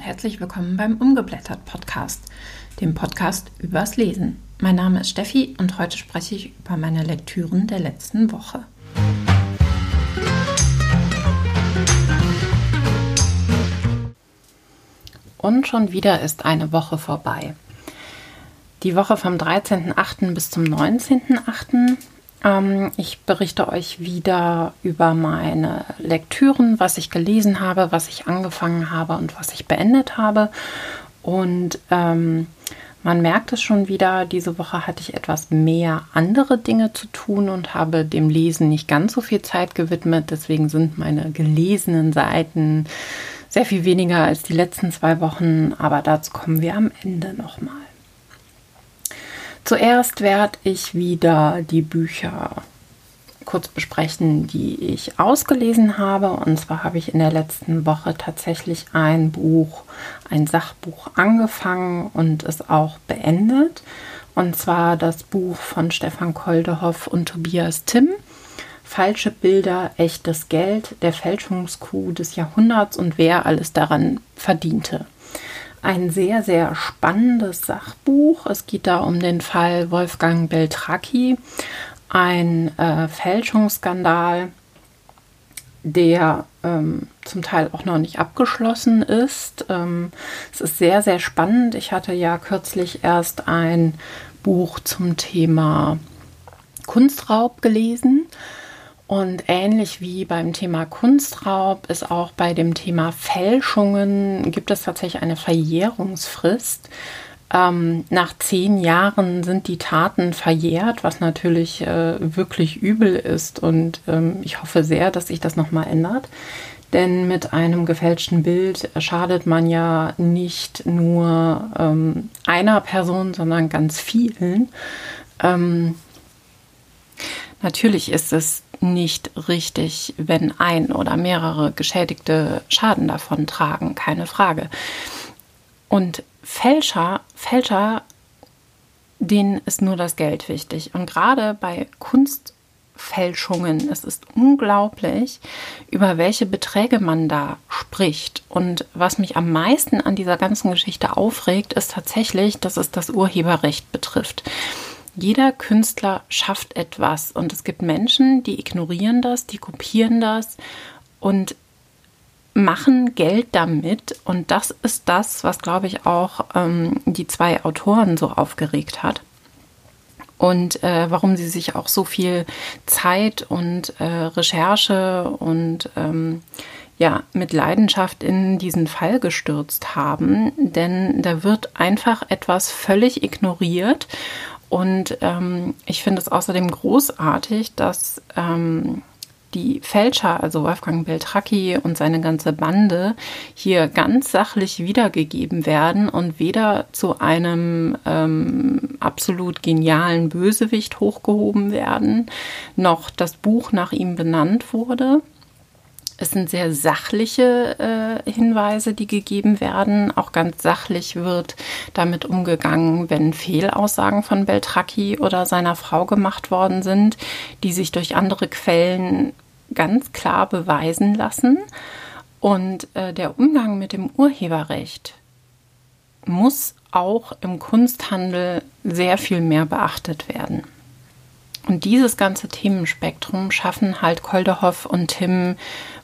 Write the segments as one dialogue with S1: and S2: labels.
S1: herzlich willkommen beim Umgeblättert Podcast, dem Podcast übers Lesen. Mein Name ist Steffi und heute spreche ich über meine Lektüren der letzten Woche. Und schon wieder ist eine Woche vorbei. Die Woche vom 13.08. bis zum 19.08. Ähm, ich berichte euch wieder über meine Lektüren, was ich gelesen habe, was ich angefangen habe und was ich beendet habe. Und ähm, man merkt es schon wieder, diese Woche hatte ich etwas mehr andere Dinge zu tun und habe dem Lesen nicht ganz so viel Zeit gewidmet. Deswegen sind meine gelesenen Seiten sehr viel weniger als die letzten zwei Wochen. Aber dazu kommen wir am Ende nochmal. Zuerst werde ich wieder die Bücher kurz besprechen, die ich ausgelesen habe. Und zwar habe ich in der letzten Woche tatsächlich ein Buch, ein Sachbuch angefangen und es auch beendet. Und zwar das Buch von Stefan Koldehoff und Tobias Timm. Falsche Bilder, echtes Geld, der Fälschungskuh des Jahrhunderts und wer alles daran verdiente ein sehr, sehr spannendes Sachbuch. Es geht da um den Fall Wolfgang Beltracchi, ein äh, Fälschungsskandal, der ähm, zum Teil auch noch nicht abgeschlossen ist. Ähm, es ist sehr, sehr spannend. Ich hatte ja kürzlich erst ein Buch zum Thema Kunstraub gelesen. Und ähnlich wie beim Thema Kunstraub ist auch bei dem Thema Fälschungen gibt es tatsächlich eine Verjährungsfrist. Ähm, nach zehn Jahren sind die Taten verjährt, was natürlich äh, wirklich übel ist. Und ähm, ich hoffe sehr, dass sich das nochmal ändert. Denn mit einem gefälschten Bild schadet man ja nicht nur ähm, einer Person, sondern ganz vielen. Ähm, natürlich ist es nicht richtig, wenn ein oder mehrere Geschädigte Schaden davon tragen, keine Frage. Und Fälscher, Fälscher, denen ist nur das Geld wichtig. Und gerade bei Kunstfälschungen, es ist unglaublich, über welche Beträge man da spricht. Und was mich am meisten an dieser ganzen Geschichte aufregt, ist tatsächlich, dass es das Urheberrecht betrifft. Jeder Künstler schafft etwas und es gibt Menschen, die ignorieren das, die kopieren das und machen Geld damit. Und das ist das, was, glaube ich, auch ähm, die zwei Autoren so aufgeregt hat. Und äh, warum sie sich auch so viel Zeit und äh, Recherche und ähm, ja, mit Leidenschaft in diesen Fall gestürzt haben. Denn da wird einfach etwas völlig ignoriert und ähm, ich finde es außerdem großartig, dass ähm, die Fälscher, also Wolfgang Beltracchi und seine ganze Bande, hier ganz sachlich wiedergegeben werden und weder zu einem ähm, absolut genialen Bösewicht hochgehoben werden, noch das Buch nach ihm benannt wurde. Es sind sehr sachliche äh, Hinweise, die gegeben werden. Auch ganz sachlich wird damit umgegangen, wenn Fehlaussagen von Beltracchi oder seiner Frau gemacht worden sind, die sich durch andere Quellen ganz klar beweisen lassen. Und äh, der Umgang mit dem Urheberrecht muss auch im Kunsthandel sehr viel mehr beachtet werden. Und dieses ganze Themenspektrum schaffen halt Koldehoff und Tim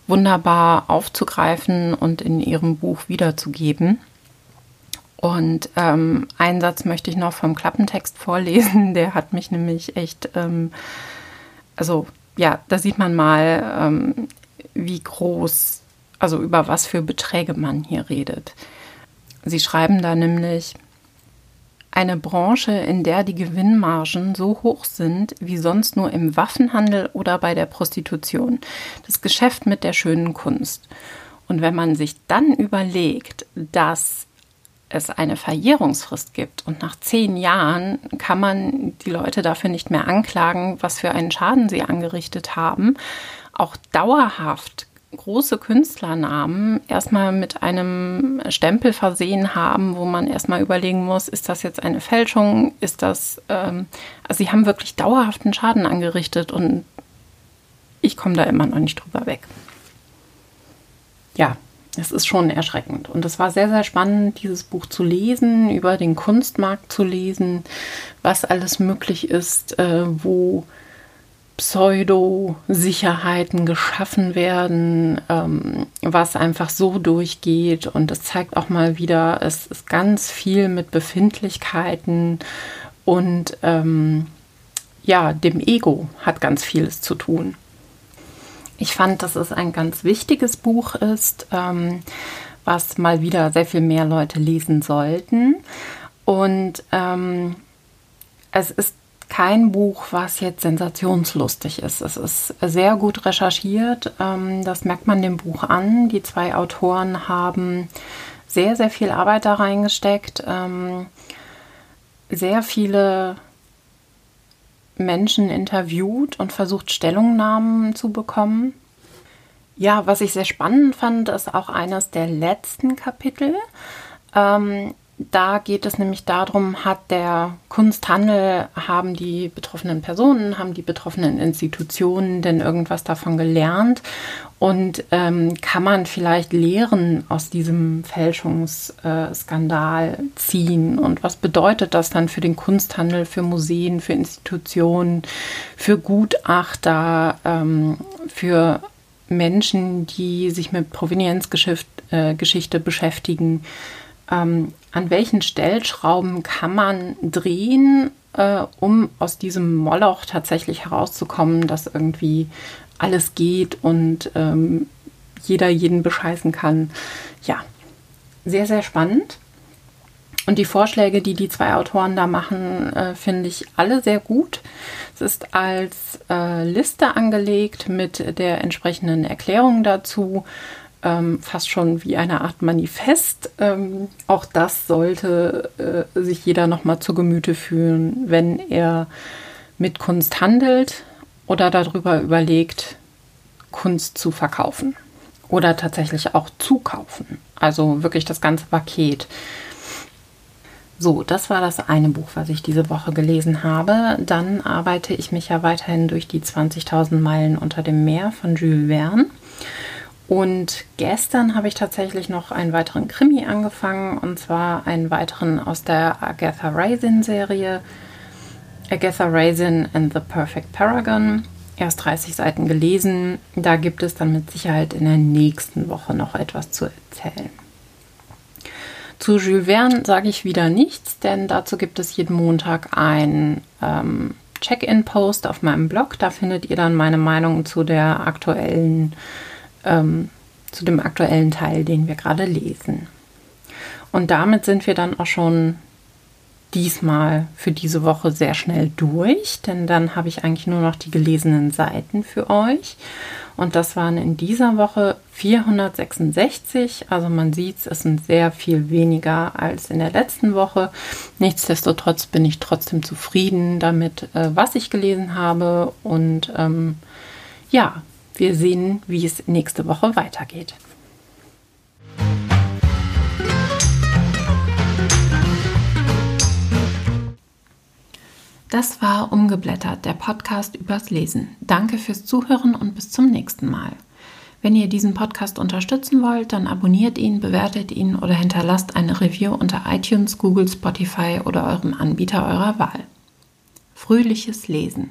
S1: wunderbar aufzugreifen und in ihrem Buch wiederzugeben. Und ähm, einen Satz möchte ich noch vom Klappentext vorlesen. Der hat mich nämlich echt, ähm, also ja, da sieht man mal, ähm, wie groß, also über was für Beträge man hier redet. Sie schreiben da nämlich, eine Branche, in der die Gewinnmargen so hoch sind wie sonst nur im Waffenhandel oder bei der Prostitution. Das Geschäft mit der schönen Kunst. Und wenn man sich dann überlegt, dass es eine Verjährungsfrist gibt und nach zehn Jahren kann man die Leute dafür nicht mehr anklagen, was für einen Schaden sie angerichtet haben, auch dauerhaft große Künstlernamen erstmal mit einem Stempel versehen haben, wo man erstmal überlegen muss, ist das jetzt eine Fälschung? Ist das, ähm, also sie haben wirklich dauerhaften Schaden angerichtet und ich komme da immer noch nicht drüber weg. Ja, es ist schon erschreckend. Und es war sehr, sehr spannend, dieses Buch zu lesen, über den Kunstmarkt zu lesen, was alles möglich ist, äh, wo Pseudo-Sicherheiten geschaffen werden, ähm, was einfach so durchgeht. Und es zeigt auch mal wieder, es ist ganz viel mit Befindlichkeiten und ähm, ja, dem Ego hat ganz vieles zu tun. Ich fand, dass es ein ganz wichtiges Buch ist, ähm, was mal wieder sehr viel mehr Leute lesen sollten. Und ähm, es ist kein Buch, was jetzt sensationslustig ist. Es ist sehr gut recherchiert. Ähm, das merkt man dem Buch an. Die zwei Autoren haben sehr, sehr viel Arbeit da reingesteckt. Ähm, sehr viele Menschen interviewt und versucht, Stellungnahmen zu bekommen. Ja, was ich sehr spannend fand, ist auch eines der letzten Kapitel. Da geht es nämlich darum, hat der Kunsthandel, haben die betroffenen Personen, haben die betroffenen Institutionen denn irgendwas davon gelernt? Und ähm, kann man vielleicht Lehren aus diesem Fälschungsskandal ziehen? Und was bedeutet das dann für den Kunsthandel, für Museen, für Institutionen, für Gutachter, ähm, für Menschen, die sich mit Provenienzgeschichte äh, beschäftigen? ähm, an welchen Stellschrauben kann man drehen, äh, um aus diesem Moloch tatsächlich herauszukommen, dass irgendwie alles geht und ähm, jeder jeden bescheißen kann. Ja, sehr, sehr spannend. Und die Vorschläge, die die zwei Autoren da machen, äh, finde ich alle sehr gut. Es ist als äh, Liste angelegt mit der entsprechenden Erklärung dazu ähm, fast schon wie eine Art Manifest. Ähm, auch das sollte äh, sich jeder nochmal zu Gemüte führen, wenn er mit Kunst handelt oder darüber überlegt, Kunst zu verkaufen oder tatsächlich auch zu kaufen. Also wirklich das ganze Paket. So, das war das eine Buch, was ich diese Woche gelesen habe. Dann arbeite ich mich ja weiterhin durch die 20.000 Meilen unter dem Meer von Jules Verne. Und gestern habe ich tatsächlich noch einen weiteren Krimi angefangen, und zwar einen weiteren aus der Agatha Raisin-Serie. Agatha Raisin and the Perfect Paragon. Erst 30 Seiten gelesen. Da gibt es dann mit Sicherheit in der nächsten Woche noch etwas zu erzählen. Zu Jules Verne sage ich wieder nichts, denn dazu gibt es jeden Montag ein ähm, Check-in-Post auf meinem Blog. Da findet ihr dann meine Meinung zu der aktuellen ähm, zu dem aktuellen Teil, den wir gerade lesen. Und damit sind wir dann auch schon diesmal für diese Woche sehr schnell durch, denn dann habe ich eigentlich nur noch die gelesenen Seiten für euch. Und das waren in dieser Woche 466. Also man sieht, es sind sehr viel weniger als in der letzten Woche. Nichtsdestotrotz bin ich trotzdem zufrieden damit, äh, was ich gelesen habe. Und ähm, ja, wir sehen, wie es nächste Woche weitergeht. Das war Umgeblättert, der Podcast übers Lesen. Danke fürs Zuhören und bis zum nächsten Mal. Wenn ihr diesen Podcast unterstützen wollt, dann abonniert ihn, bewertet ihn oder hinterlasst eine Review unter iTunes, Google, Spotify oder eurem Anbieter eurer Wahl. Fröhliches Lesen.